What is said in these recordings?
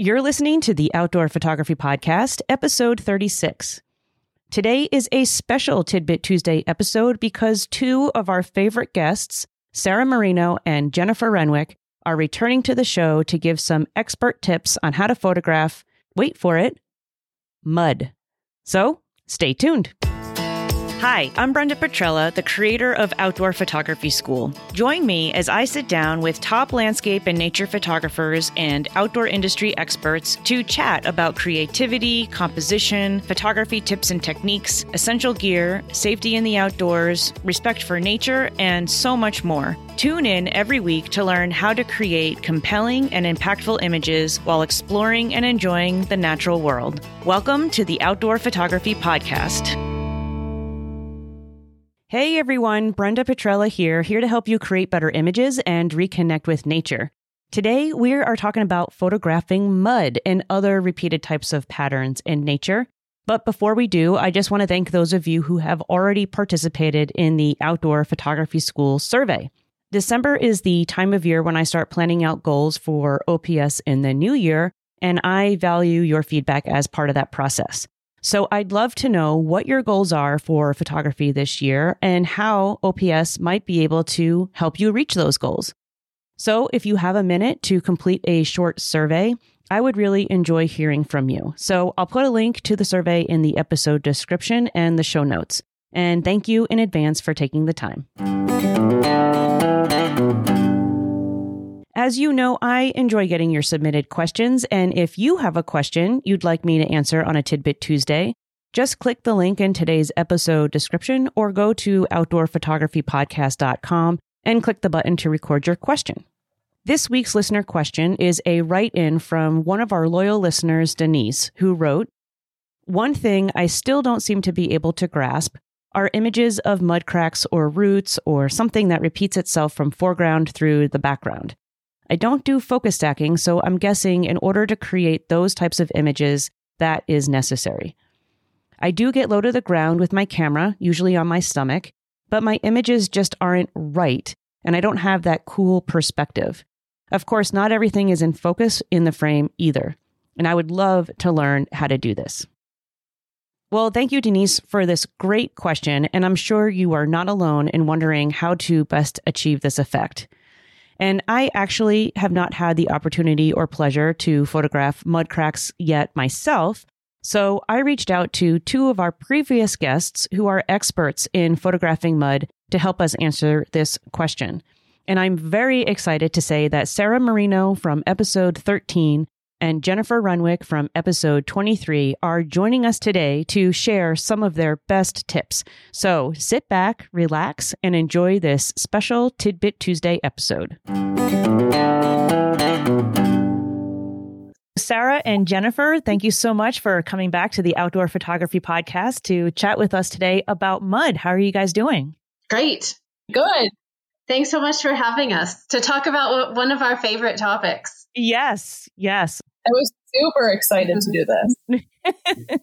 You're listening to the Outdoor Photography Podcast, episode 36. Today is a special Tidbit Tuesday episode because two of our favorite guests, Sarah Marino and Jennifer Renwick, are returning to the show to give some expert tips on how to photograph, wait for it, mud. So stay tuned. Hi, I'm Brenda Petrella, the creator of Outdoor Photography School. Join me as I sit down with top landscape and nature photographers and outdoor industry experts to chat about creativity, composition, photography tips and techniques, essential gear, safety in the outdoors, respect for nature, and so much more. Tune in every week to learn how to create compelling and impactful images while exploring and enjoying the natural world. Welcome to the Outdoor Photography Podcast. Hey everyone, Brenda Petrella here, here to help you create better images and reconnect with nature. Today, we are talking about photographing mud and other repeated types of patterns in nature. But before we do, I just want to thank those of you who have already participated in the Outdoor Photography School survey. December is the time of year when I start planning out goals for OPS in the new year, and I value your feedback as part of that process. So I'd love to know what your goals are for photography this year and how OPS might be able to help you reach those goals. So if you have a minute to complete a short survey, I would really enjoy hearing from you. So I'll put a link to the survey in the episode description and the show notes. And thank you in advance for taking the time. As you know, I enjoy getting your submitted questions. And if you have a question you'd like me to answer on a Tidbit Tuesday, just click the link in today's episode description or go to outdoorphotographypodcast.com and click the button to record your question. This week's listener question is a write in from one of our loyal listeners, Denise, who wrote One thing I still don't seem to be able to grasp are images of mud cracks or roots or something that repeats itself from foreground through the background. I don't do focus stacking, so I'm guessing in order to create those types of images, that is necessary. I do get low to the ground with my camera, usually on my stomach, but my images just aren't right, and I don't have that cool perspective. Of course, not everything is in focus in the frame either, and I would love to learn how to do this. Well, thank you, Denise, for this great question, and I'm sure you are not alone in wondering how to best achieve this effect. And I actually have not had the opportunity or pleasure to photograph mud cracks yet myself. So I reached out to two of our previous guests who are experts in photographing mud to help us answer this question. And I'm very excited to say that Sarah Marino from episode 13 and Jennifer Renwick from episode 23 are joining us today to share some of their best tips. So sit back, relax, and enjoy this special Tidbit Tuesday episode. Sarah and Jennifer, thank you so much for coming back to the Outdoor Photography Podcast to chat with us today about mud. How are you guys doing? Great. Good. Thanks so much for having us to talk about one of our favorite topics. Yes, yes. I was super excited to do this.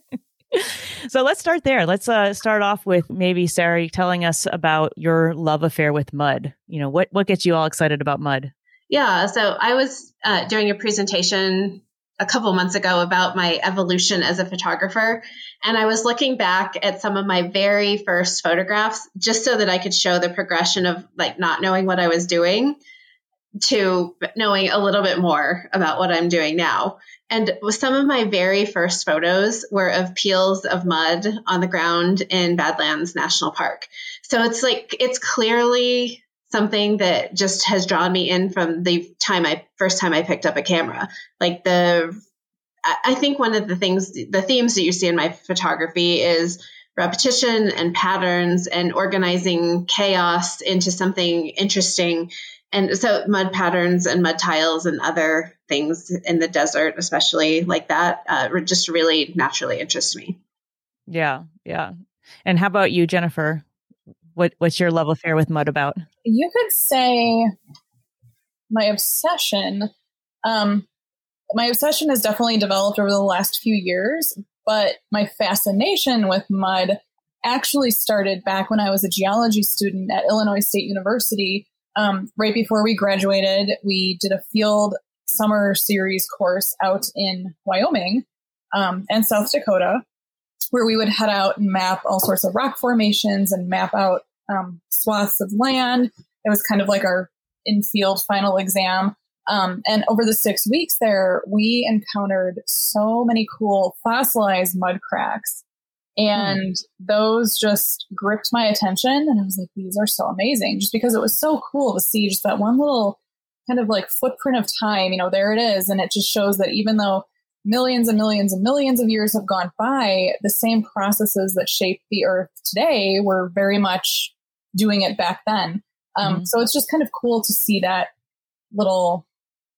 so let's start there. Let's uh, start off with maybe Sarah telling us about your love affair with mud. You know, what what gets you all excited about mud? Yeah, so I was uh, doing a presentation a couple months ago about my evolution as a photographer, and I was looking back at some of my very first photographs just so that I could show the progression of like not knowing what I was doing to knowing a little bit more about what I'm doing now. And some of my very first photos were of peels of mud on the ground in Badlands National Park. So it's like, it's clearly something that just has drawn me in from the time I first time I picked up a camera. Like the, I think one of the things, the themes that you see in my photography is repetition and patterns and organizing chaos into something interesting and so mud patterns and mud tiles and other things in the desert, especially like that, uh, just really naturally interest me. Yeah, yeah. And how about you, Jennifer? What what's your love affair with mud about? You could say my obsession. Um, my obsession has definitely developed over the last few years, but my fascination with mud actually started back when I was a geology student at Illinois State University um, right before we graduated, we did a field summer series course out in Wyoming um, and South Dakota, where we would head out and map all sorts of rock formations and map out um, swaths of land. It was kind of like our in field final exam. Um, and over the six weeks there, we encountered so many cool fossilized mud cracks. And mm. those just gripped my attention. And I was like, these are so amazing just because it was so cool to see just that one little kind of like footprint of time. You know, there it is. And it just shows that even though millions and millions and millions of years have gone by, the same processes that shape the earth today were very much doing it back then. Um, mm-hmm. So it's just kind of cool to see that little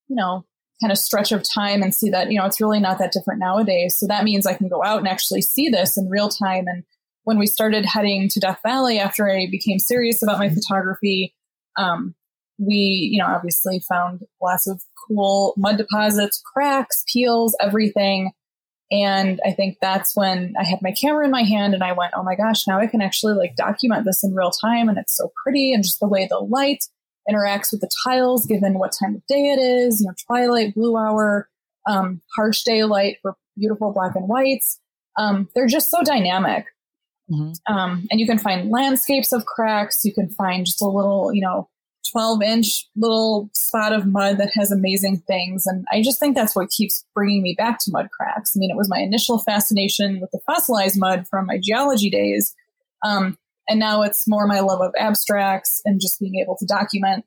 you know, kind of stretch of time and see that, you know, it's really not that different nowadays. So that means I can go out and actually see this in real time. And when we started heading to Death Valley after I became serious about my photography, um, we, you know, obviously found lots of cool mud deposits, cracks, peels, everything. And I think that's when I had my camera in my hand and I went, oh my gosh, now I can actually like document this in real time. And it's so pretty and just the way the light interacts with the tiles given what time of day it is, you know, twilight, blue hour, um, harsh daylight for beautiful black and whites. Um, they're just so dynamic. Mm-hmm. Um, and you can find landscapes of cracks. You can find just a little, you know, 12 inch little spot of mud that has amazing things. And I just think that's what keeps bringing me back to mud cracks. I mean, it was my initial fascination with the fossilized mud from my geology days. Um, and now it's more my love of abstracts and just being able to document,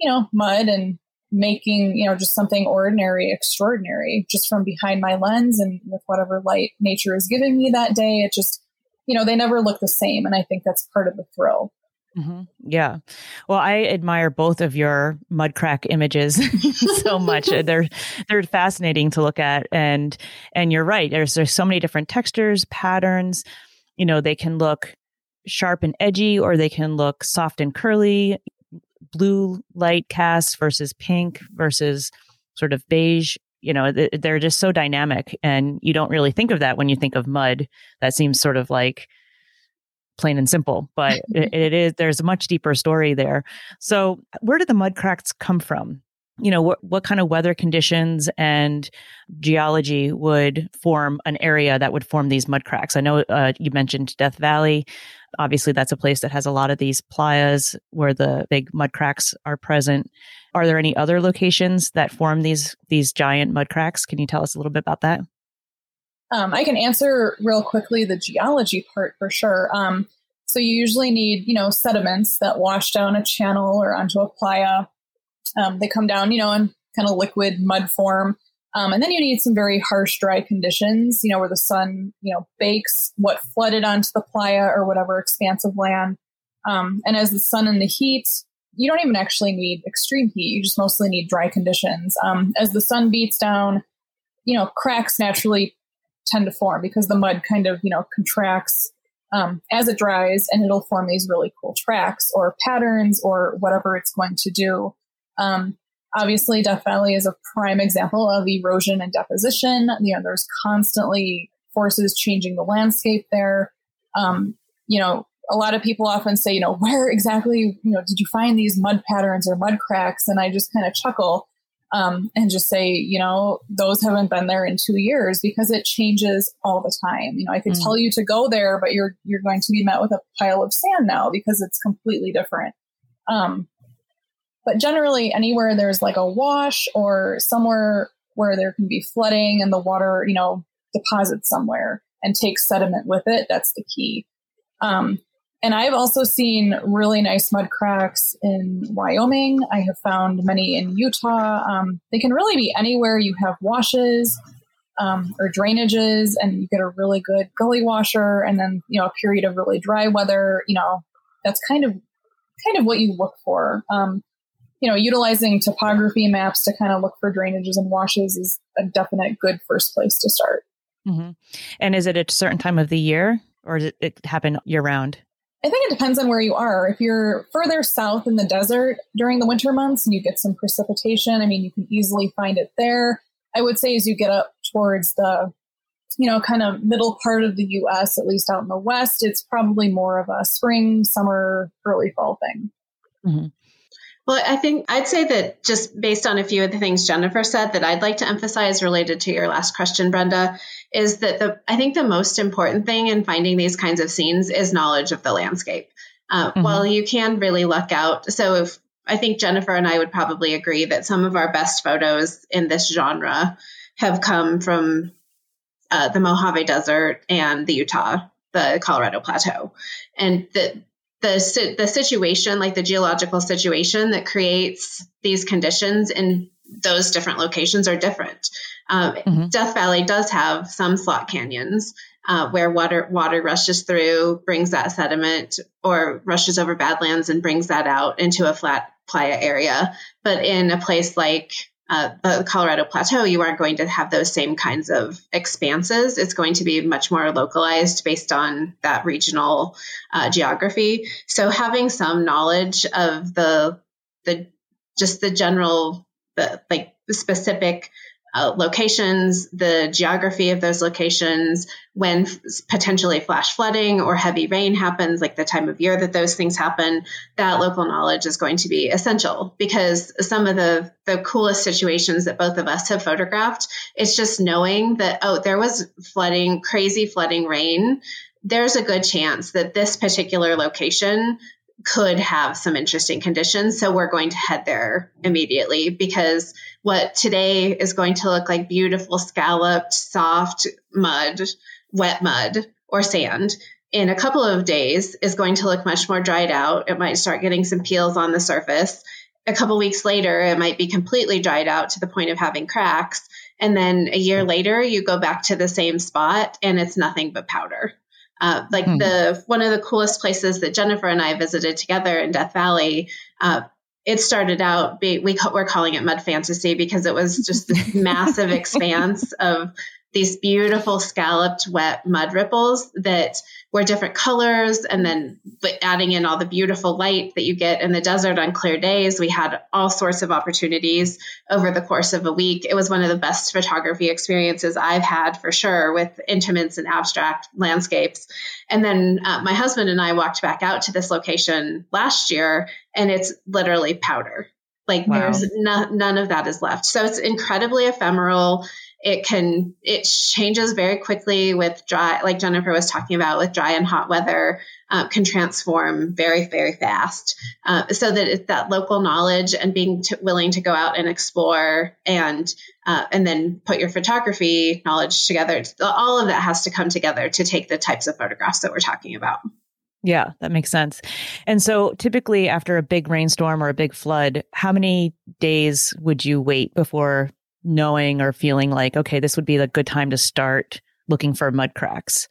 you know, mud and making, you know, just something ordinary, extraordinary just from behind my lens and with whatever light nature is giving me that day. It just, you know, they never look the same. And I think that's part of the thrill. Mm-hmm. Yeah. Well, I admire both of your mud crack images so much. they're they're fascinating to look at and and you're right. There's there's so many different textures, patterns. You know, they can look sharp and edgy, or they can look soft and curly, blue light cast versus pink versus sort of beige. You know, they're just so dynamic, and you don't really think of that when you think of mud. That seems sort of like plain and simple, but it, it is. There's a much deeper story there. So, where did the mud cracks come from? you know what what kind of weather conditions and geology would form an area that would form these mud cracks i know uh, you mentioned death valley obviously that's a place that has a lot of these playas where the big mud cracks are present. Are there any other locations that form these these giant mud cracks? Can you tell us a little bit about that? Um, i can answer real quickly the geology part for sure. Um, so you usually need you know sediments that wash down a channel or onto a playa. Um, they come down, you know, in kind of liquid mud form. Um, and then you need some very harsh, dry conditions, you know, where the sun, you know, bakes what flooded onto the playa or whatever expanse of land. Um, and as the sun and the heat, you don't even actually need extreme heat. You just mostly need dry conditions. Um, as the sun beats down, you know, cracks naturally tend to form because the mud kind of, you know, contracts um, as it dries and it'll form these really cool tracks or patterns or whatever it's going to do. Um, obviously, Death Valley is a prime example of erosion and deposition. You know, there's constantly forces changing the landscape there. Um, you know, a lot of people often say, you know, where exactly, you know, did you find these mud patterns or mud cracks? And I just kind of chuckle um, and just say, you know, those haven't been there in two years because it changes all the time. You know, I could mm. tell you to go there, but you're you're going to be met with a pile of sand now because it's completely different. Um, but generally, anywhere there's like a wash or somewhere where there can be flooding and the water, you know, deposits somewhere and takes sediment with it, that's the key. Um, and I've also seen really nice mud cracks in Wyoming. I have found many in Utah. Um, they can really be anywhere you have washes um, or drainages, and you get a really good gully washer, and then you know a period of really dry weather. You know, that's kind of kind of what you look for. Um, you know, utilizing topography maps to kind of look for drainages and washes is a definite good first place to start. Mm-hmm. And is it a certain time of the year or does it happen year round? I think it depends on where you are. If you're further south in the desert during the winter months and you get some precipitation, I mean, you can easily find it there. I would say as you get up towards the, you know, kind of middle part of the US, at least out in the west, it's probably more of a spring, summer, early fall thing. Mm-hmm. Well, I think I'd say that just based on a few of the things Jennifer said that I'd like to emphasize related to your last question, Brenda, is that the I think the most important thing in finding these kinds of scenes is knowledge of the landscape. Uh, mm-hmm. While you can really luck out, so if I think Jennifer and I would probably agree that some of our best photos in this genre have come from uh, the Mojave Desert and the Utah, the Colorado Plateau, and that the the situation, like the geological situation that creates these conditions in those different locations, are different. Um, mm-hmm. Death Valley does have some slot canyons uh, where water water rushes through, brings that sediment, or rushes over badlands and brings that out into a flat playa area. But in a place like uh, the Colorado Plateau, you aren't going to have those same kinds of expanses. It's going to be much more localized based on that regional uh, geography. So having some knowledge of the the just the general the like specific uh, locations, the geography of those locations, when f- potentially flash flooding or heavy rain happens, like the time of year that those things happen, that local knowledge is going to be essential because some of the, the coolest situations that both of us have photographed, it's just knowing that, oh, there was flooding, crazy flooding rain. There's a good chance that this particular location could have some interesting conditions. So we're going to head there immediately because what today is going to look like beautiful, scalloped, soft mud, wet mud, or sand in a couple of days is going to look much more dried out. It might start getting some peels on the surface. A couple weeks later, it might be completely dried out to the point of having cracks. And then a year later, you go back to the same spot and it's nothing but powder. Uh, like hmm. the one of the coolest places that Jennifer and I visited together in Death Valley. Uh, it started out be, we we're calling it mud fantasy because it was just this massive expanse of these beautiful scalloped wet mud ripples that were different colors and then adding in all the beautiful light that you get in the desert on clear days. We had all sorts of opportunities over the course of a week. It was one of the best photography experiences i've had for sure with intimates and abstract landscapes. And then uh, my husband and i walked back out to this location last year and it's literally powder. Like wow. there's no, none of that is left. So it's incredibly ephemeral it can it changes very quickly with dry like jennifer was talking about with dry and hot weather uh, can transform very very fast uh, so that it's that local knowledge and being t- willing to go out and explore and uh, and then put your photography knowledge together all of that has to come together to take the types of photographs that we're talking about yeah, that makes sense. And so typically after a big rainstorm or a big flood, how many days would you wait before knowing or feeling like, okay, this would be a good time to start looking for mud cracks?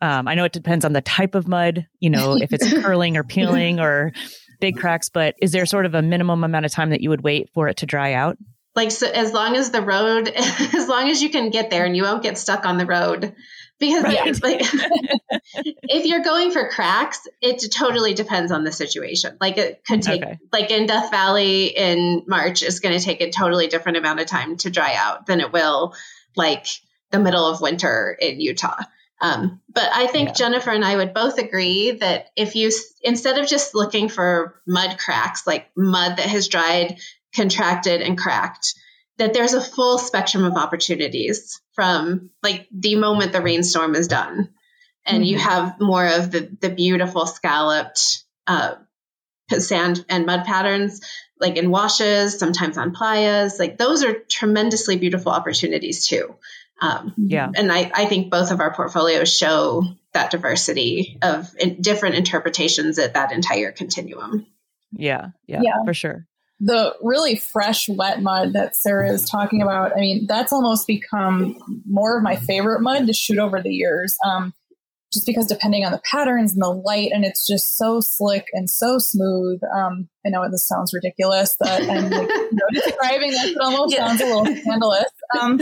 Um, I know it depends on the type of mud, you know, if it's curling or peeling or big cracks, but is there sort of a minimum amount of time that you would wait for it to dry out? Like, so as long as the road, as long as you can get there and you won't get stuck on the road, because right. like if you're going for cracks it totally depends on the situation like it could take okay. like in death valley in march is going to take a totally different amount of time to dry out than it will like the middle of winter in utah um, but i think yeah. jennifer and i would both agree that if you instead of just looking for mud cracks like mud that has dried contracted and cracked that there's a full spectrum of opportunities from like the moment the rainstorm is done. And mm-hmm. you have more of the, the beautiful scalloped uh, sand and mud patterns like in washes sometimes on playas. Like those are tremendously beautiful opportunities too. Um, yeah. and I, I think both of our portfolios show that diversity of in different interpretations at that entire continuum. Yeah, yeah yeah. for sure the really fresh wet mud that Sarah is talking about, I mean, that's almost become more of my favorite mud to shoot over the years. Um, just because depending on the patterns and the light, and it's just so slick and so smooth. Um, I know this sounds ridiculous that I'm like, you know, describing this, it almost yeah. sounds a little scandalous. Um,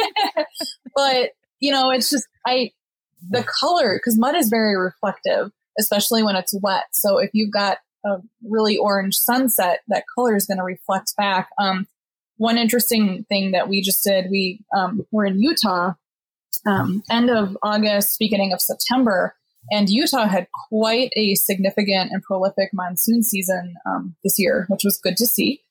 but you know, it's just I the color because mud is very reflective, especially when it's wet. So if you've got a really orange sunset, that color is going to reflect back. Um, one interesting thing that we just did, we um, were in Utah, um, end of August, beginning of September, And Utah had quite a significant and prolific monsoon season um, this year, which was good to see.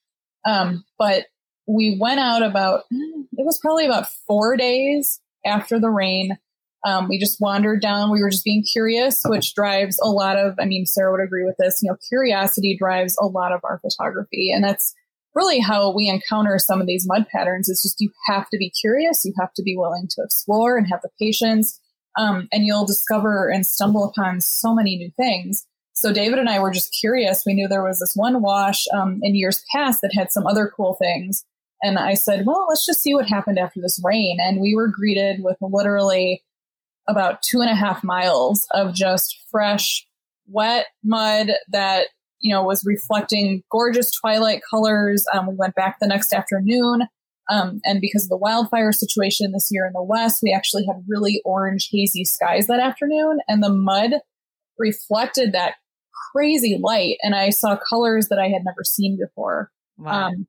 Um, but we went out about, it was probably about four days after the rain. Um, we just wandered down. We were just being curious, which drives a lot of, I mean, Sarah would agree with this, you know, curiosity drives a lot of our photography. And that's really how we encounter some of these mud patterns. It's just you have to be curious, you have to be willing to explore and have the patience, um, and you'll discover and stumble upon so many new things. So David and I were just curious. We knew there was this one wash um, in years past that had some other cool things. And I said, well, let's just see what happened after this rain. And we were greeted with literally about two and a half miles of just fresh, wet mud that, you know, was reflecting gorgeous twilight colors. Um, we went back the next afternoon. Um, and because of the wildfire situation this year in the West, we actually had really orange, hazy skies that afternoon. And the mud reflected that crazy light. And I saw colors that I had never seen before. Wow. Um,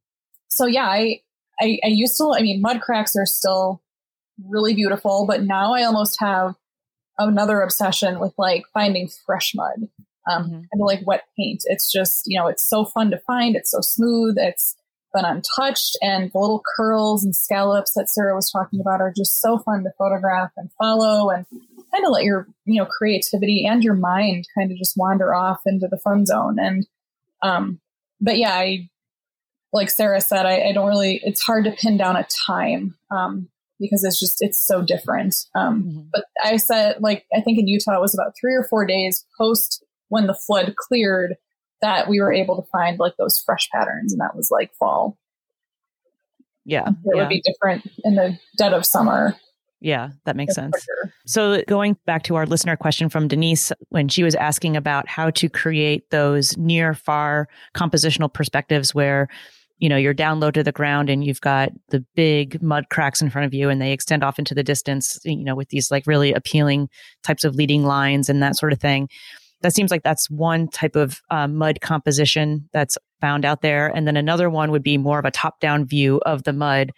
so yeah, I, I, I used to, I mean, mud cracks are still really beautiful, but now I almost have another obsession with like finding fresh mud, um, mm-hmm. and like wet paint. It's just, you know, it's so fun to find. It's so smooth. It's been untouched and the little curls and scallops that Sarah was talking about are just so fun to photograph and follow and kind of let your, you know, creativity and your mind kind of just wander off into the fun zone. And, um, but yeah, I, like Sarah said, I, I, don't really, it's hard to pin down a time um, because it's just, it's so different. Um, mm-hmm. But I said, like, I think in Utah it was about three or four days post when the flood cleared that we were able to find like those fresh patterns. And that was like fall. Yeah. It yeah. would be different in the dead of summer. Yeah, that makes sense. So, going back to our listener question from Denise, when she was asking about how to create those near far compositional perspectives where you know you're down low to the ground and you've got the big mud cracks in front of you and they extend off into the distance you know with these like really appealing types of leading lines and that sort of thing. That seems like that's one type of uh, mud composition that's found out there. And then another one would be more of a top down view of the mud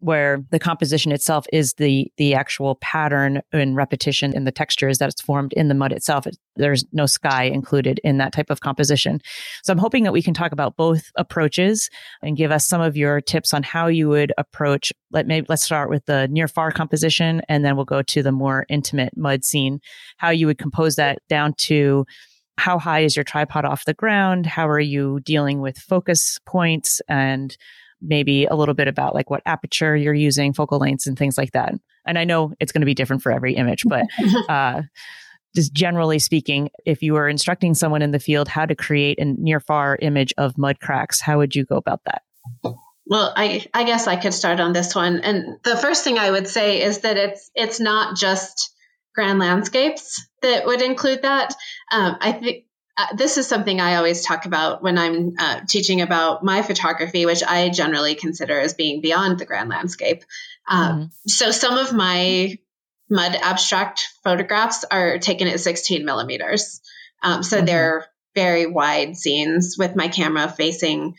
where the composition itself is the the actual pattern and repetition in the textures that's formed in the mud itself. There's no sky included in that type of composition. So I'm hoping that we can talk about both approaches and give us some of your tips on how you would approach. Let maybe let's start with the near far composition, and then we'll go to the more intimate mud scene. How you would compose that down to how high is your tripod off the ground? How are you dealing with focus points and maybe a little bit about like what aperture you're using, focal lengths, and things like that. And I know it's going to be different for every image, but uh, just generally speaking, if you were instructing someone in the field how to create a near far image of mud cracks, how would you go about that? Well, I, I guess I could start on this one. And the first thing I would say is that it's it's not just grand landscapes that would include that. Um, I think uh, this is something I always talk about when I'm uh, teaching about my photography, which I generally consider as being beyond the grand landscape. Um, mm-hmm. So some of my mud abstract photographs are taken at 16 millimeters. Um, so mm-hmm. they're very wide scenes with my camera facing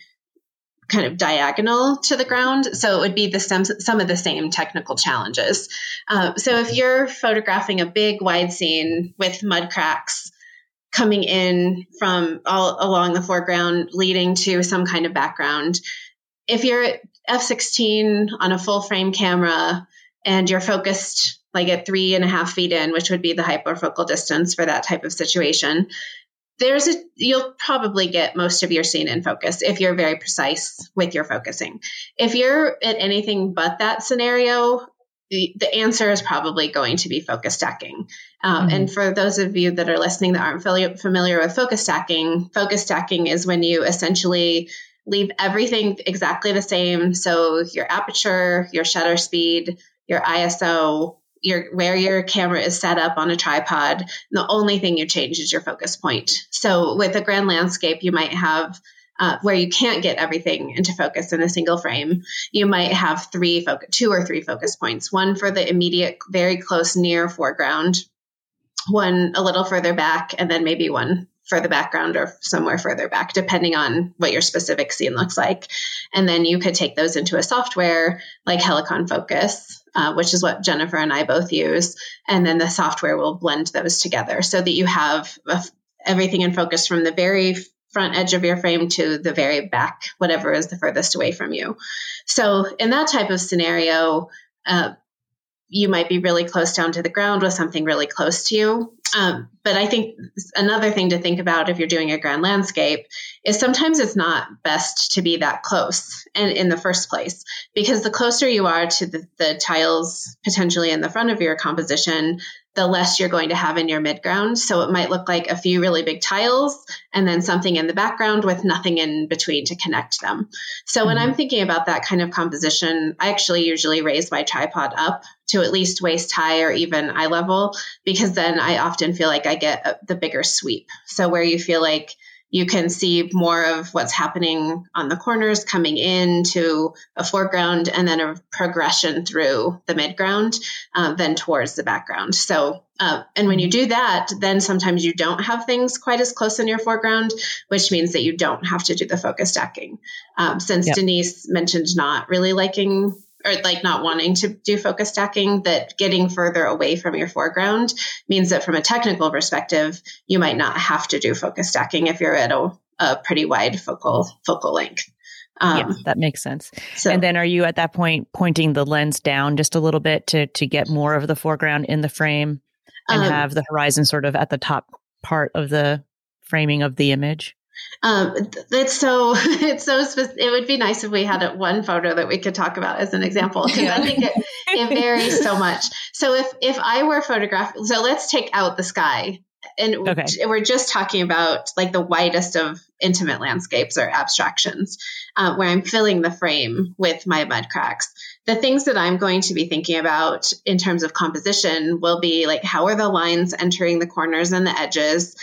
kind of diagonal to the ground. So it would be the some, some of the same technical challenges. Uh, so if you're photographing a big wide scene with mud cracks, coming in from all along the foreground, leading to some kind of background. If you're at f16 on a full frame camera and you're focused like at three and a half feet in, which would be the hyperfocal distance for that type of situation, there's a you'll probably get most of your scene in focus if you're very precise with your focusing. If you're at anything but that scenario, the, the answer is probably going to be focus stacking. Um, mm-hmm. And for those of you that are listening that aren't familiar with focus stacking, focus stacking is when you essentially leave everything exactly the same. So your aperture, your shutter speed, your ISO, your where your camera is set up on a tripod. The only thing you change is your focus point. So with a grand landscape, you might have uh, where you can't get everything into focus in a single frame, you might have three focus, two or three focus points. One for the immediate, very close near foreground, one a little further back, and then maybe one for the background or somewhere further back, depending on what your specific scene looks like. And then you could take those into a software like Helicon Focus uh, which is what Jennifer and I both use. And then the software will blend those together so that you have everything in focus from the very front edge of your frame to the very back, whatever is the furthest away from you. So, in that type of scenario, uh, you might be really close down to the ground with something really close to you. Um, but I think another thing to think about if you're doing a grand landscape is sometimes it's not best to be that close and in the first place because the closer you are to the, the tiles potentially in the front of your composition, the less you're going to have in your midground. So it might look like a few really big tiles and then something in the background with nothing in between to connect them. So mm-hmm. when I'm thinking about that kind of composition, I actually usually raise my tripod up to at least waist high or even eye level because then I often feel like I get the bigger sweep. So where you feel like you can see more of what's happening on the corners coming into a foreground and then a progression through the midground, uh, then towards the background. So, uh, and when you do that, then sometimes you don't have things quite as close in your foreground, which means that you don't have to do the focus stacking. Um, since yep. Denise mentioned not really liking or like not wanting to do focus stacking, that getting further away from your foreground means that from a technical perspective, you might not have to do focus stacking if you're at a, a pretty wide focal focal length. Um, yeah, that makes sense. So, and then are you at that point pointing the lens down just a little bit to to get more of the foreground in the frame and um, have the horizon sort of at the top part of the framing of the image? Um, it's so it's so specific. It would be nice if we had a, one photo that we could talk about as an example because yeah. I think it, it varies so much. So if if I were photographing, so let's take out the sky, and okay. we're just talking about like the widest of intimate landscapes or abstractions, uh, where I'm filling the frame with my mud cracks. The things that I'm going to be thinking about in terms of composition will be like how are the lines entering the corners and the edges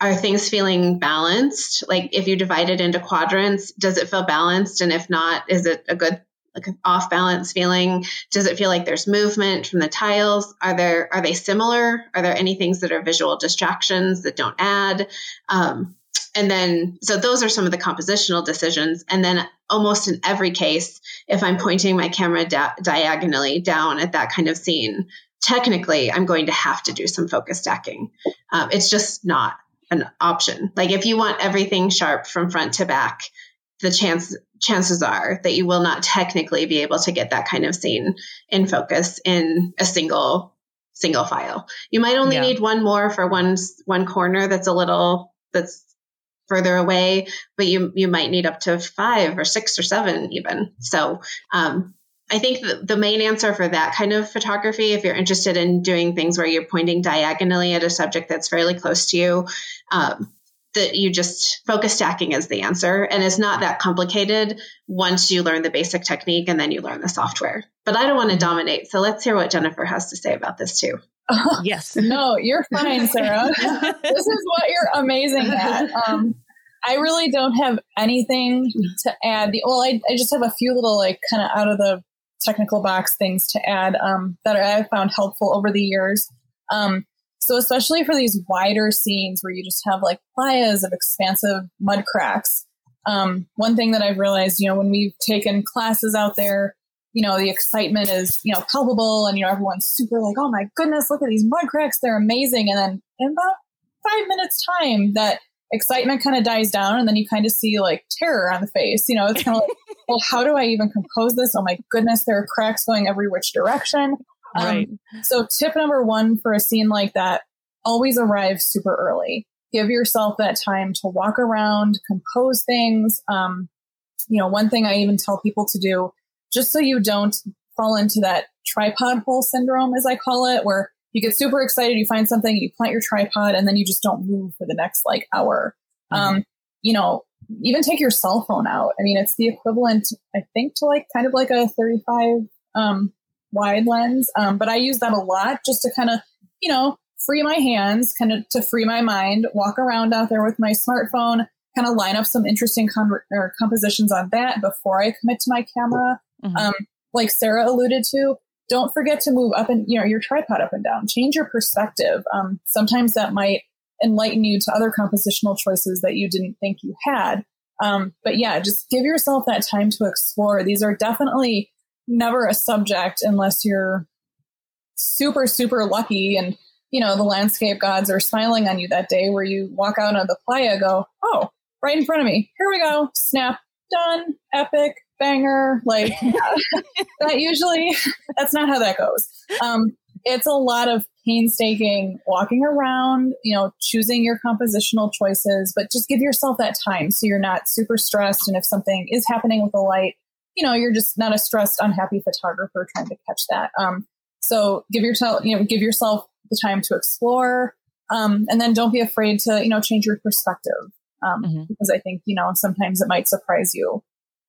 are things feeling balanced? Like if you divide it into quadrants, does it feel balanced? And if not, is it a good like an off balance feeling? Does it feel like there's movement from the tiles? Are there are they similar? Are there any things that are visual distractions that don't add? Um, and then so those are some of the compositional decisions. And then almost in every case, if I'm pointing my camera da- diagonally down at that kind of scene, technically I'm going to have to do some focus stacking. Um, it's just not an option. Like if you want everything sharp from front to back, the chance chances are that you will not technically be able to get that kind of scene in focus in a single single file. You might only yeah. need one more for one one corner that's a little that's further away, but you you might need up to five or six or seven even. So um, I think the main answer for that kind of photography, if you're interested in doing things where you're pointing diagonally at a subject that's fairly close to you, um, that you just focus stacking is the answer. And it's not that complicated once you learn the basic technique and then you learn the software. But I don't want to dominate. So let's hear what Jennifer has to say about this too. yes. no, you're fine, Sarah. this is what you're amazing at. Um, I really don't have anything to add. The well, I, I just have a few little like kind of out of the technical box things to add um, that I've found helpful over the years. Um, so especially for these wider scenes where you just have like playas of expansive mud cracks. Um, one thing that I've realized, you know, when we've taken classes out there, you know, the excitement is, you know, palpable and, you know, everyone's super like, oh my goodness, look at these mud cracks. They're amazing. And then in about five minutes time, that excitement kind of dies down and then you kind of see like terror on the face. You know, it's kind of like, well, how do I even compose this? Oh my goodness, there are cracks going every which direction. Um, right. So, tip number one for a scene like that always arrive super early. Give yourself that time to walk around, compose things. Um, you know, one thing I even tell people to do, just so you don't fall into that tripod hole syndrome, as I call it, where you get super excited, you find something, you plant your tripod, and then you just don't move for the next like hour. Mm-hmm. Um, you know, even take your cell phone out. I mean, it's the equivalent, I think, to like kind of like a 35 um, wide lens. Um, but I use that a lot just to kind of, you know, free my hands, kind of to free my mind, walk around out there with my smartphone, kind of line up some interesting or compositions on that before I commit to my camera. Mm-hmm. Um, like Sarah alluded to, don't forget to move up and you know your tripod up and down change your perspective um, sometimes that might enlighten you to other compositional choices that you didn't think you had um, but yeah just give yourself that time to explore these are definitely never a subject unless you're super, super lucky and, you know, the landscape gods are smiling on you that day where you walk out on the playa, go, oh, right in front of me. Here we go. Snap. Done. Epic. Banger. Like that usually, that's not how that goes. Um, it's a lot of painstaking walking around, you know, choosing your compositional choices, but just give yourself that time so you're not super stressed. And if something is happening with the light, you know, you're just not a stressed, unhappy photographer trying to catch that. Um, so give yourself, you know, give yourself the time to explore, um, and then don't be afraid to, you know, change your perspective um, mm-hmm. because I think you know sometimes it might surprise you.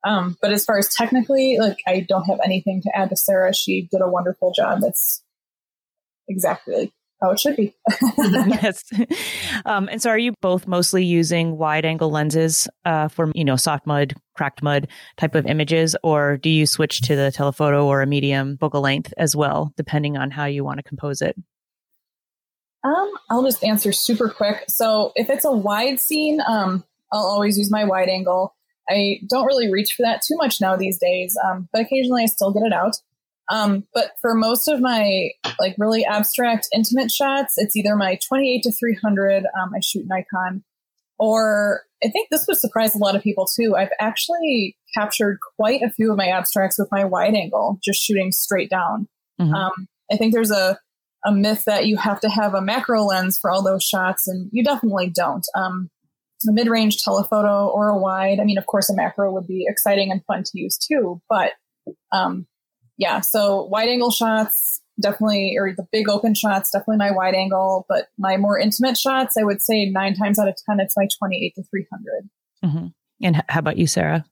Um, but as far as technically, like I don't have anything to add to Sarah. She did a wonderful job. That's exactly how it should be. yes. Um, and so, are you both mostly using wide angle lenses uh, for you know soft mud, cracked mud type of images, or do you switch to the telephoto or a medium focal length as well, depending on how you want to compose it? Um, I'll just answer super quick. So, if it's a wide scene, um, I'll always use my wide angle. I don't really reach for that too much now these days, um, but occasionally I still get it out. Um, but for most of my like really abstract intimate shots, it's either my 28 to 300. Um, I shoot Nikon, or I think this would surprise a lot of people too. I've actually captured quite a few of my abstracts with my wide angle, just shooting straight down. Mm-hmm. Um, I think there's a a myth that you have to have a macro lens for all those shots, and you definitely don't. Um, a mid-range telephoto or a wide. I mean, of course, a macro would be exciting and fun to use too, but um, yeah, so wide angle shots definitely, or the big open shots, definitely my wide angle. But my more intimate shots, I would say nine times out of 10, it's my 28 to 300. Mm-hmm. And how about you, Sarah?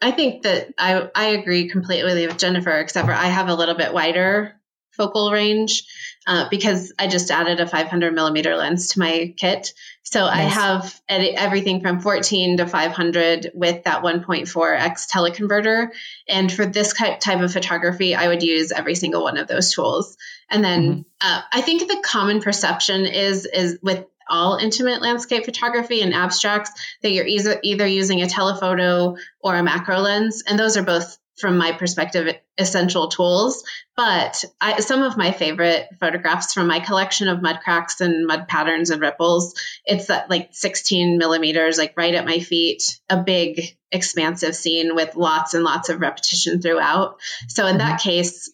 I think that I, I agree completely with Jennifer, except for I have a little bit wider focal range uh, because I just added a 500 millimeter lens to my kit. So I have ed- everything from 14 to 500 with that 1.4x teleconverter. And for this type of photography, I would use every single one of those tools. And then mm-hmm. uh, I think the common perception is is with all intimate landscape photography and abstracts that you're either, either using a telephoto or a macro lens. And those are both from my perspective, essential tools. But I, some of my favorite photographs from my collection of mud cracks and mud patterns and ripples, it's that like 16 millimeters, like right at my feet, a big expansive scene with lots and lots of repetition throughout. So in that mm-hmm. case,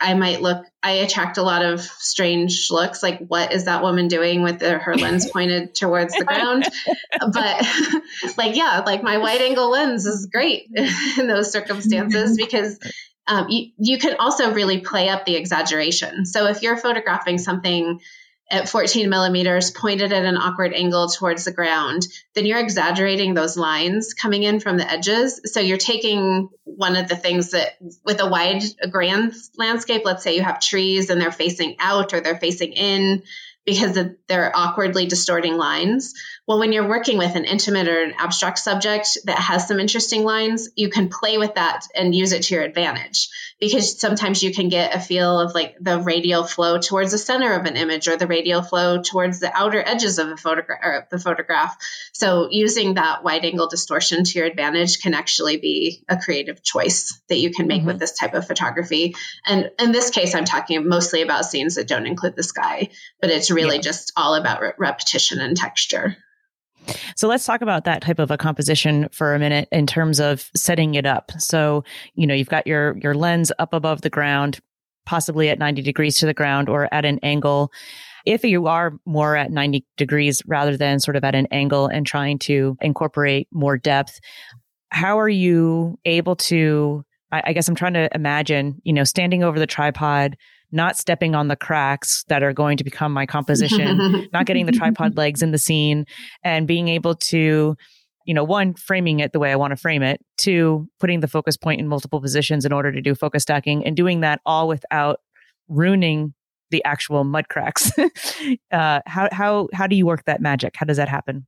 I might look, I attract a lot of strange looks. Like, what is that woman doing with the, her lens pointed towards the ground? But, like, yeah, like my wide angle lens is great in those circumstances because um, you, you can also really play up the exaggeration. So, if you're photographing something at 14 millimeters pointed at an awkward angle towards the ground, then you're exaggerating those lines coming in from the edges. So you're taking one of the things that with a wide, a grand landscape, let's say you have trees and they're facing out or they're facing in because they're awkwardly distorting lines. Well, when you're working with an intimate or an abstract subject that has some interesting lines, you can play with that and use it to your advantage because sometimes you can get a feel of like the radial flow towards the center of an image or the radial flow towards the outer edges of a photograph the photograph. So using that wide angle distortion to your advantage can actually be a creative choice that you can make mm-hmm. with this type of photography. And in this case, I'm talking mostly about scenes that don't include the sky, but it's really yeah. just all about re- repetition and texture. So let's talk about that type of a composition for a minute in terms of setting it up. So, you know, you've got your your lens up above the ground, possibly at 90 degrees to the ground or at an angle. If you are more at 90 degrees rather than sort of at an angle and trying to incorporate more depth, how are you able to I, guess I'm trying to imagine, you know, standing over the tripod, not stepping on the cracks that are going to become my composition, not getting the tripod legs in the scene, and being able to, you know, one, framing it the way I want to frame it, two, putting the focus point in multiple positions in order to do focus stacking, and doing that all without ruining the actual mud cracks. uh, how how how do you work that magic? How does that happen?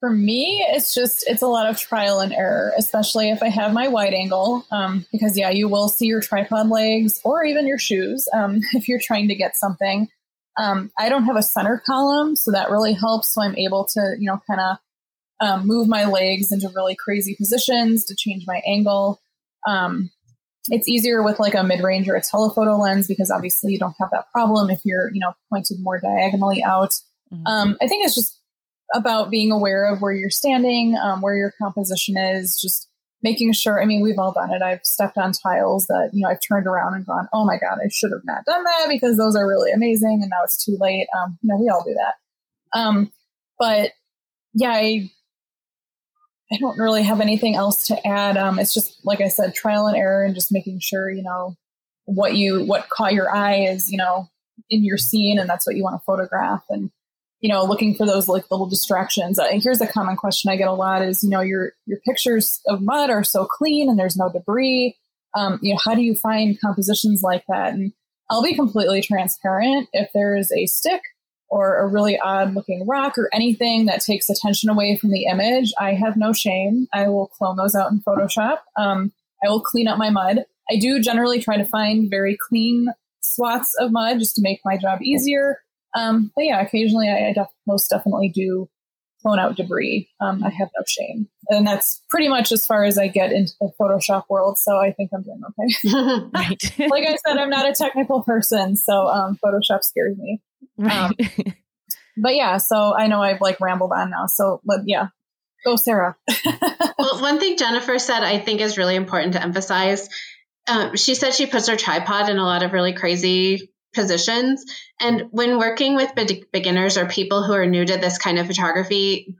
For me, it's just it's a lot of trial and error, especially if I have my wide angle. Um, because yeah, you will see your tripod legs or even your shoes um, if you're trying to get something. Um, I don't have a center column, so that really helps. So I'm able to you know kind of um, move my legs into really crazy positions to change my angle. Um, it's easier with like a mid-range or a telephoto lens because obviously you don't have that problem if you're you know pointed more diagonally out. Mm-hmm. Um, I think it's just about being aware of where you're standing, um, where your composition is, just making sure. I mean, we've all done it. I've stepped on tiles that you know I've turned around and gone, "Oh my god, I should have not done that because those are really amazing," and now it's too late. Um, you know, we all do that. Um, but yeah, I I don't really have anything else to add. Um, it's just like I said, trial and error, and just making sure you know what you what caught your eye is you know in your scene, and that's what you want to photograph, and you know looking for those like little distractions. Uh, here's a common question I get a lot: is you know your your pictures of mud are so clean and there's no debris. Um, you know, how do you find compositions like that? And I'll be completely transparent. If there's a stick or a really odd looking rock or anything that takes attention away from the image, I have no shame. I will clone those out in Photoshop. Um, I will clean up my mud. I do generally try to find very clean swaths of mud just to make my job easier. Um, but yeah, occasionally I, I def- most definitely do clone out debris. Um, I have no shame. And that's pretty much as far as I get into the Photoshop world. So I think I'm doing okay. right. like I said, I'm not a technical person. So um, Photoshop scares me. Um, but yeah, so I know I've like rambled on now. So but yeah, go Sarah. well, one thing Jennifer said I think is really important to emphasize. Um, she said she puts her tripod in a lot of really crazy positions. And when working with be- beginners or people who are new to this kind of photography,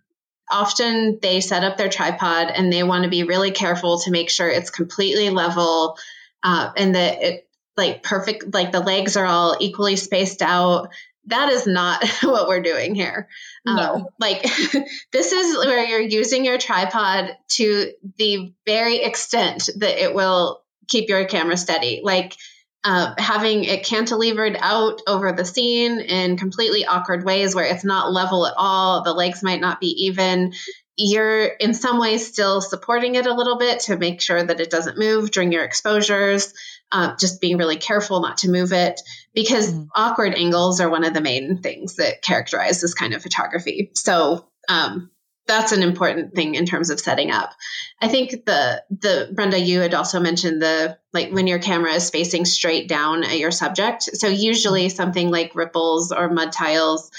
often they set up their tripod and they want to be really careful to make sure it's completely level uh, and that it like perfect like the legs are all equally spaced out that is not what we're doing here. No. Um, like this is where you're using your tripod to the very extent that it will keep your camera steady. Like uh, having it cantilevered out over the scene in completely awkward ways where it's not level at all. The legs might not be even. You're in some ways still supporting it a little bit to make sure that it doesn't move during your exposures uh, just being really careful not to move it because mm. awkward angles are one of the main things that characterize this kind of photography. So um, that's an important thing in terms of setting up. I think the the Brenda, you had also mentioned the like when your camera is facing straight down at your subject. So usually something like ripples or mud tiles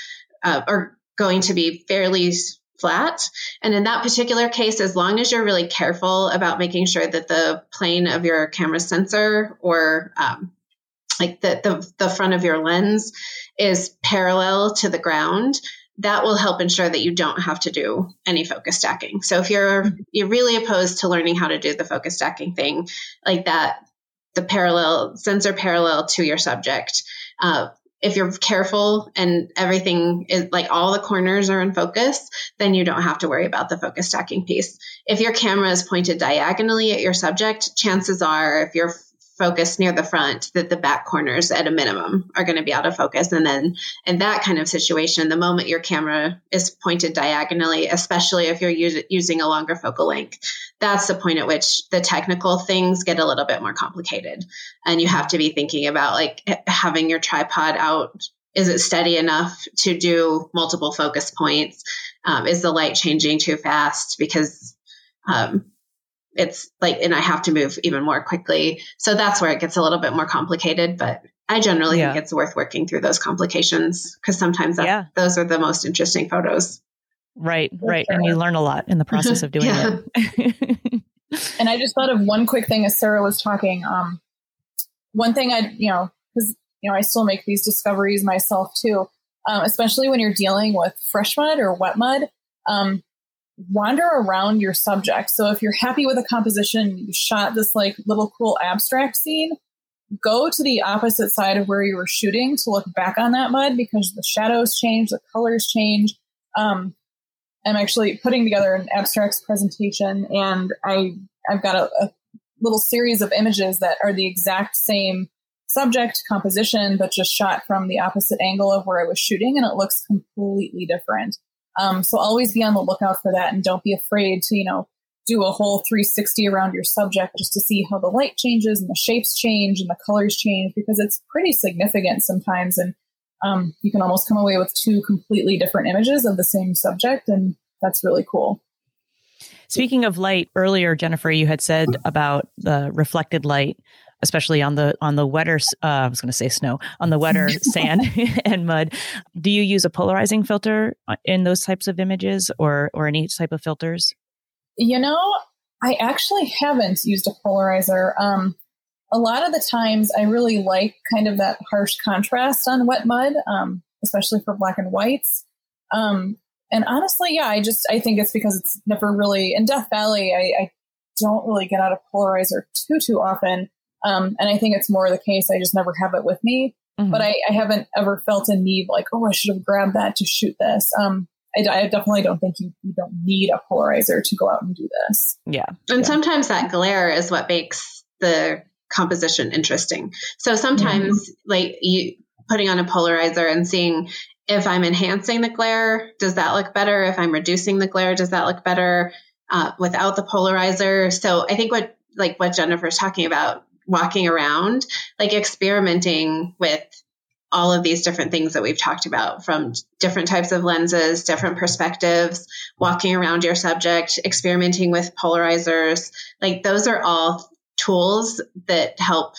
uh, are going to be fairly flat. And in that particular case, as long as you're really careful about making sure that the plane of your camera sensor or um, like the, the, the front of your lens is parallel to the ground, that will help ensure that you don't have to do any focus stacking. So if you're you're really opposed to learning how to do the focus stacking thing, like that, the parallel sensor parallel to your subject, uh, if you're careful and everything is like all the corners are in focus, then you don't have to worry about the focus stacking piece. If your camera is pointed diagonally at your subject, chances are if you're focus near the front that the back corners at a minimum are going to be out of focus. And then in that kind of situation the moment your camera is pointed diagonally especially if you're us- using a longer focal length that's the point at which the technical things get a little bit more complicated. And you have to be thinking about like having your tripod out is it steady enough to do multiple focus points? Um, is the light changing too fast? Because um, it's like, and I have to move even more quickly. So that's where it gets a little bit more complicated. But I generally yeah. think it's worth working through those complications because sometimes that, yeah. those are the most interesting photos. Right, right. Sure. And you learn a lot in the process of doing it. and I just thought of one quick thing as Sarah was talking. Um, one thing I, you know, because, you know, I still make these discoveries myself too, um, especially when you're dealing with fresh mud or wet mud. Um, wander around your subject. So if you're happy with a composition, you shot this like little cool abstract scene, go to the opposite side of where you were shooting to look back on that mud because the shadows change, the colors change. Um, I'm actually putting together an abstracts presentation, and I I've got a, a little series of images that are the exact same subject composition, but just shot from the opposite angle of where I was shooting, and it looks completely different. Um, so always be on the lookout for that and don't be afraid to, you know, do a whole 360 around your subject just to see how the light changes and the shapes change and the colors change because it's pretty significant sometimes. And um, you can almost come away with two completely different images of the same subject. And that's really cool. Speaking of light, earlier, Jennifer, you had said about the reflected light, especially on the on the wetter. Uh, I was going to say snow on the wetter sand and mud. Do you use a polarizing filter uh, in those types of images, or or any type of filters? You know, I actually haven't used a polarizer. Um, a lot of the times, I really like kind of that harsh contrast on wet mud, um, especially for black and whites. Um, and honestly, yeah, I just I think it's because it's never really in Death Valley. I, I don't really get out of polarizer too too often, um, and I think it's more the case I just never have it with me. Mm-hmm. But I, I, haven't ever felt a need like, oh, I should have grabbed that to shoot this. Um, I, I, definitely don't think you, you don't need a polarizer to go out and do this. Yeah, and yeah. sometimes that glare is what makes the composition interesting. So sometimes, mm-hmm. like you putting on a polarizer and seeing if I'm enhancing the glare, does that look better? If I'm reducing the glare, does that look better uh, without the polarizer? So I think what like what Jennifer's talking about, walking around, like experimenting with all of these different things that we've talked about from different types of lenses, different perspectives, walking around your subject, experimenting with polarizers. Like those are all tools that help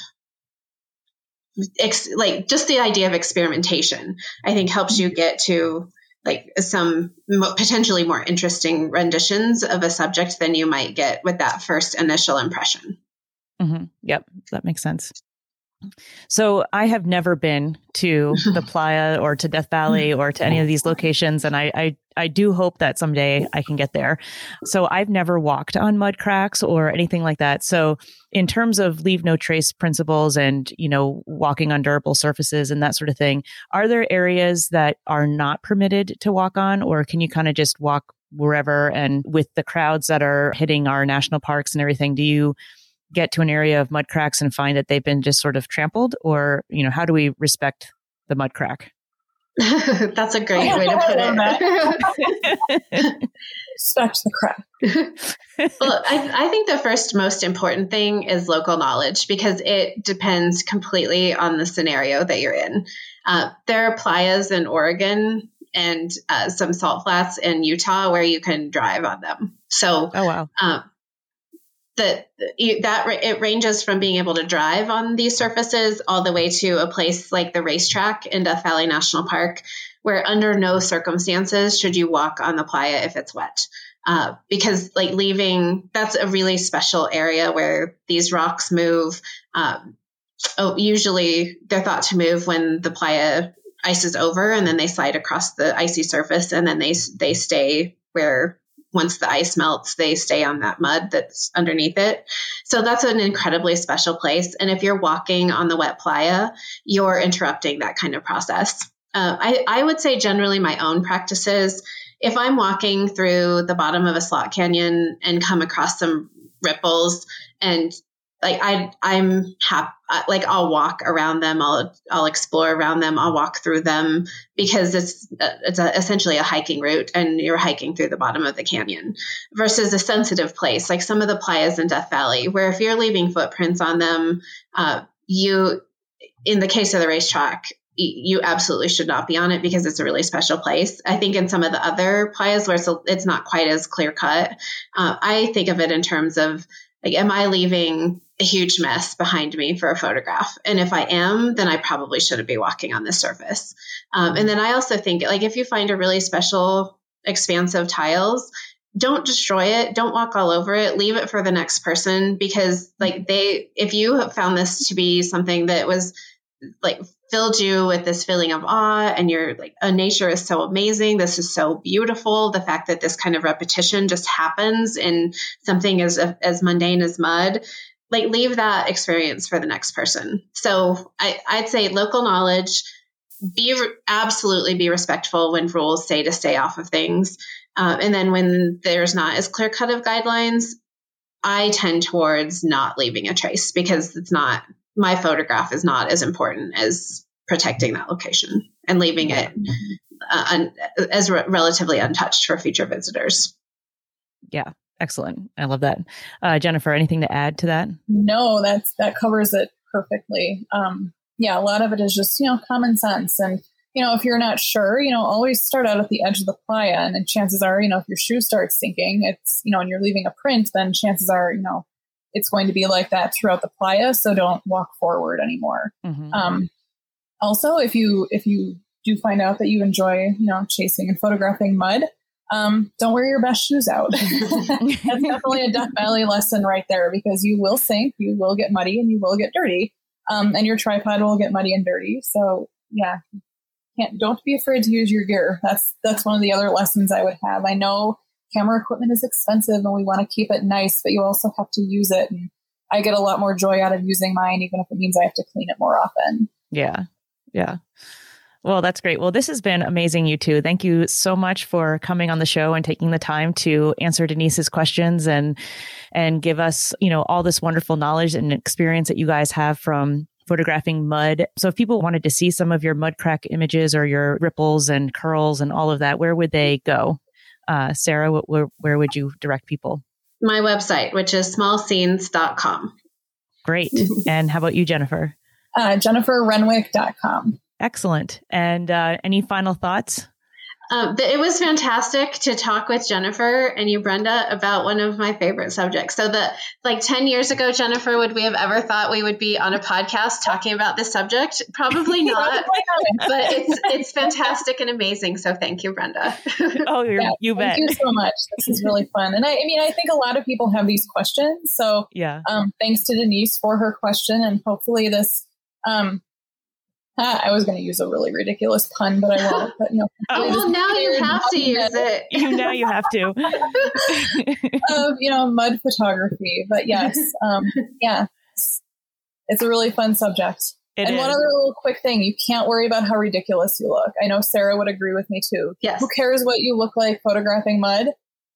ex- like just the idea of experimentation i think helps you mm-hmm. get to like some potentially more interesting renditions of a subject than you might get with that first initial impression mm-hmm. yep that makes sense so I have never been to the Playa or to Death Valley or to any of these locations, and I, I I do hope that someday I can get there. So I've never walked on mud cracks or anything like that. So in terms of leave no trace principles and you know walking on durable surfaces and that sort of thing, are there areas that are not permitted to walk on, or can you kind of just walk wherever? And with the crowds that are hitting our national parks and everything, do you get to an area of mud cracks and find that they've been just sort of trampled? Or you know how do we respect the mud crack? That's a great way to put it. Respect the crack. Well I, I think the first most important thing is local knowledge because it depends completely on the scenario that you're in. Uh, there are playas in oregon and uh, some salt flats in utah where you can drive on them. So oh wow. um, that that it ranges from being able to drive on these surfaces all the way to a place like the racetrack in Death Valley National Park, where under no circumstances should you walk on the playa if it's wet. Uh, because like leaving, that's a really special area where these rocks move. Um, oh, usually they're thought to move when the playa ice is over, and then they slide across the icy surface, and then they they stay where once the ice melts, they stay on that mud that's underneath it. So that's an incredibly special place. And if you're walking on the wet playa, you're interrupting that kind of process. Uh, I, I would say generally my own practices, if I'm walking through the bottom of a slot canyon and come across some ripples and like I I'm happy like I'll walk around them I'll I'll explore around them I'll walk through them because it's it's a, essentially a hiking route and you're hiking through the bottom of the canyon versus a sensitive place like some of the playas in Death Valley where if you're leaving footprints on them uh, you in the case of the racetrack you absolutely should not be on it because it's a really special place. I think in some of the other playas where it's, it's not quite as clear cut, uh, I think of it in terms of like, am I leaving a huge mess behind me for a photograph? And if I am, then I probably shouldn't be walking on this surface. Um, and then I also think, like, if you find a really special, expansive tiles, don't destroy it. Don't walk all over it. Leave it for the next person because, like, they, if you found this to be something that was like filled you with this feeling of awe and you're like oh, nature is so amazing this is so beautiful the fact that this kind of repetition just happens in something as as mundane as mud like leave that experience for the next person. So I, i'd say local knowledge be re- absolutely be respectful when rules say to stay off of things. Um, and then when there's not as clear cut of guidelines i tend towards not leaving a trace because it's not my photograph is not as important as protecting that location and leaving it uh, un, as re- relatively untouched for future visitors. Yeah, excellent. I love that. Uh, Jennifer, anything to add to that? No, that's that covers it perfectly. Um, yeah, a lot of it is just you know common sense, and you know, if you're not sure, you know, always start out at the edge of the playa. And, and chances are, you know, if your shoe starts sinking, it's, you know, and you're leaving a print, then chances are, you know, it's going to be like that throughout the playa. So don't walk forward anymore. Mm-hmm. Um, also, if you, if you do find out that you enjoy, you know, chasing and photographing mud, um, don't wear your best shoes out. That's definitely a Death Valley lesson right there because you will sink, you will get muddy, and you will get dirty. Um, and your tripod will get muddy and dirty. So yeah, can't don't be afraid to use your gear. That's that's one of the other lessons I would have. I know camera equipment is expensive and we want to keep it nice, but you also have to use it. And I get a lot more joy out of using mine, even if it means I have to clean it more often. Yeah. Yeah. Well, that's great. Well, this has been amazing, you two. Thank you so much for coming on the show and taking the time to answer Denise's questions and and give us, you know, all this wonderful knowledge and experience that you guys have from photographing mud. So if people wanted to see some of your mud crack images or your ripples and curls and all of that, where would they go? Uh, Sarah, where, where would you direct people? My website, which is smallscenes.com. Great. and how about you, Jennifer? Uh, JenniferRenwick.com. Excellent. And uh, any final thoughts? Um, it was fantastic to talk with Jennifer and you, Brenda, about one of my favorite subjects. So, that like 10 years ago, Jennifer, would we have ever thought we would be on a podcast talking about this subject? Probably not. but it's it's fantastic and amazing. So, thank you, Brenda. oh, yeah, you bet. Thank you so much. This is really fun. And I, I mean, I think a lot of people have these questions. So, yeah. Um, thanks to Denise for her question. And hopefully, this um, I was going to use a really ridiculous pun, but I won't. But no. oh, well, now you have to use it. You now you have to. of you know mud photography, but yes, um, yeah, it's, it's, a really fun subject. It and is. one other little quick thing: you can't worry about how ridiculous you look. I know Sarah would agree with me too. Yes. Who cares what you look like photographing mud?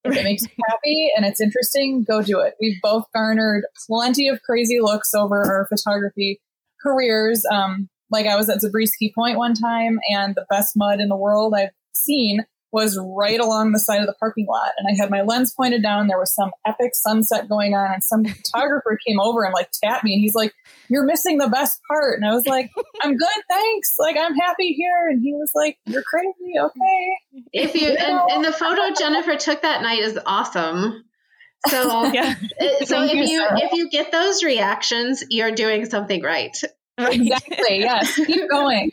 If it makes you happy and it's interesting, go do it. We've both garnered plenty of crazy looks over our photography careers. Um, like I was at Zabriskie Point one time and the best mud in the world I've seen was right along the side of the parking lot. And I had my lens pointed down. There was some epic sunset going on and some photographer came over and like tapped me and he's like, you're missing the best part. And I was like, I'm good. Thanks. Like, I'm happy here. And he was like, you're crazy. Okay. If you, you and, and, the photo Jennifer took that night is awesome. So, yeah. so if you, you if you get those reactions, you're doing something right. Exactly. Yes. Keep going.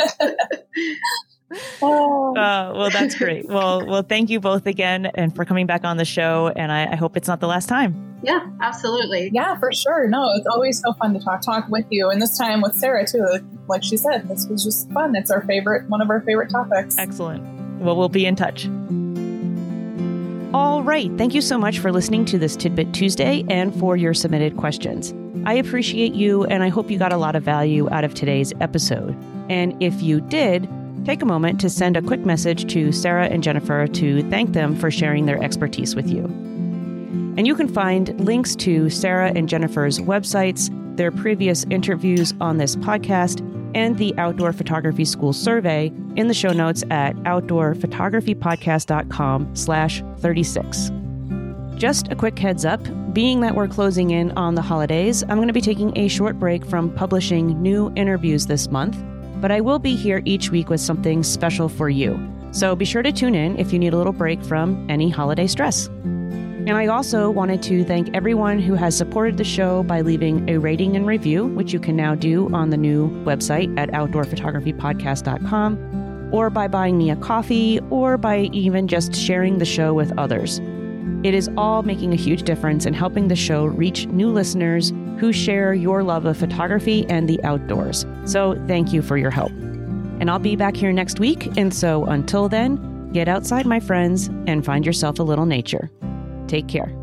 oh. Uh, well, that's great. Well, well, thank you both again and for coming back on the show. And I, I, hope it's not the last time. Yeah, absolutely. Yeah, for sure. No, it's always so fun to talk talk with you, and this time with Sarah too. Like she said, this was just fun. It's our favorite, one of our favorite topics. Excellent. Well, we'll be in touch. All right. Thank you so much for listening to this Tidbit Tuesday and for your submitted questions. I appreciate you, and I hope you got a lot of value out of today's episode. And if you did, take a moment to send a quick message to Sarah and Jennifer to thank them for sharing their expertise with you. And you can find links to Sarah and Jennifer's websites, their previous interviews on this podcast, and the Outdoor Photography School survey in the show notes at outdoorphotographypodcast.com slash 36. Just a quick heads up being that we're closing in on the holidays, I'm going to be taking a short break from publishing new interviews this month, but I will be here each week with something special for you. So be sure to tune in if you need a little break from any holiday stress. And I also wanted to thank everyone who has supported the show by leaving a rating and review, which you can now do on the new website at outdoorphotographypodcast.com, or by buying me a coffee, or by even just sharing the show with others. It is all making a huge difference in helping the show reach new listeners who share your love of photography and the outdoors. So, thank you for your help. And I'll be back here next week. And so, until then, get outside, my friends, and find yourself a little nature. Take care.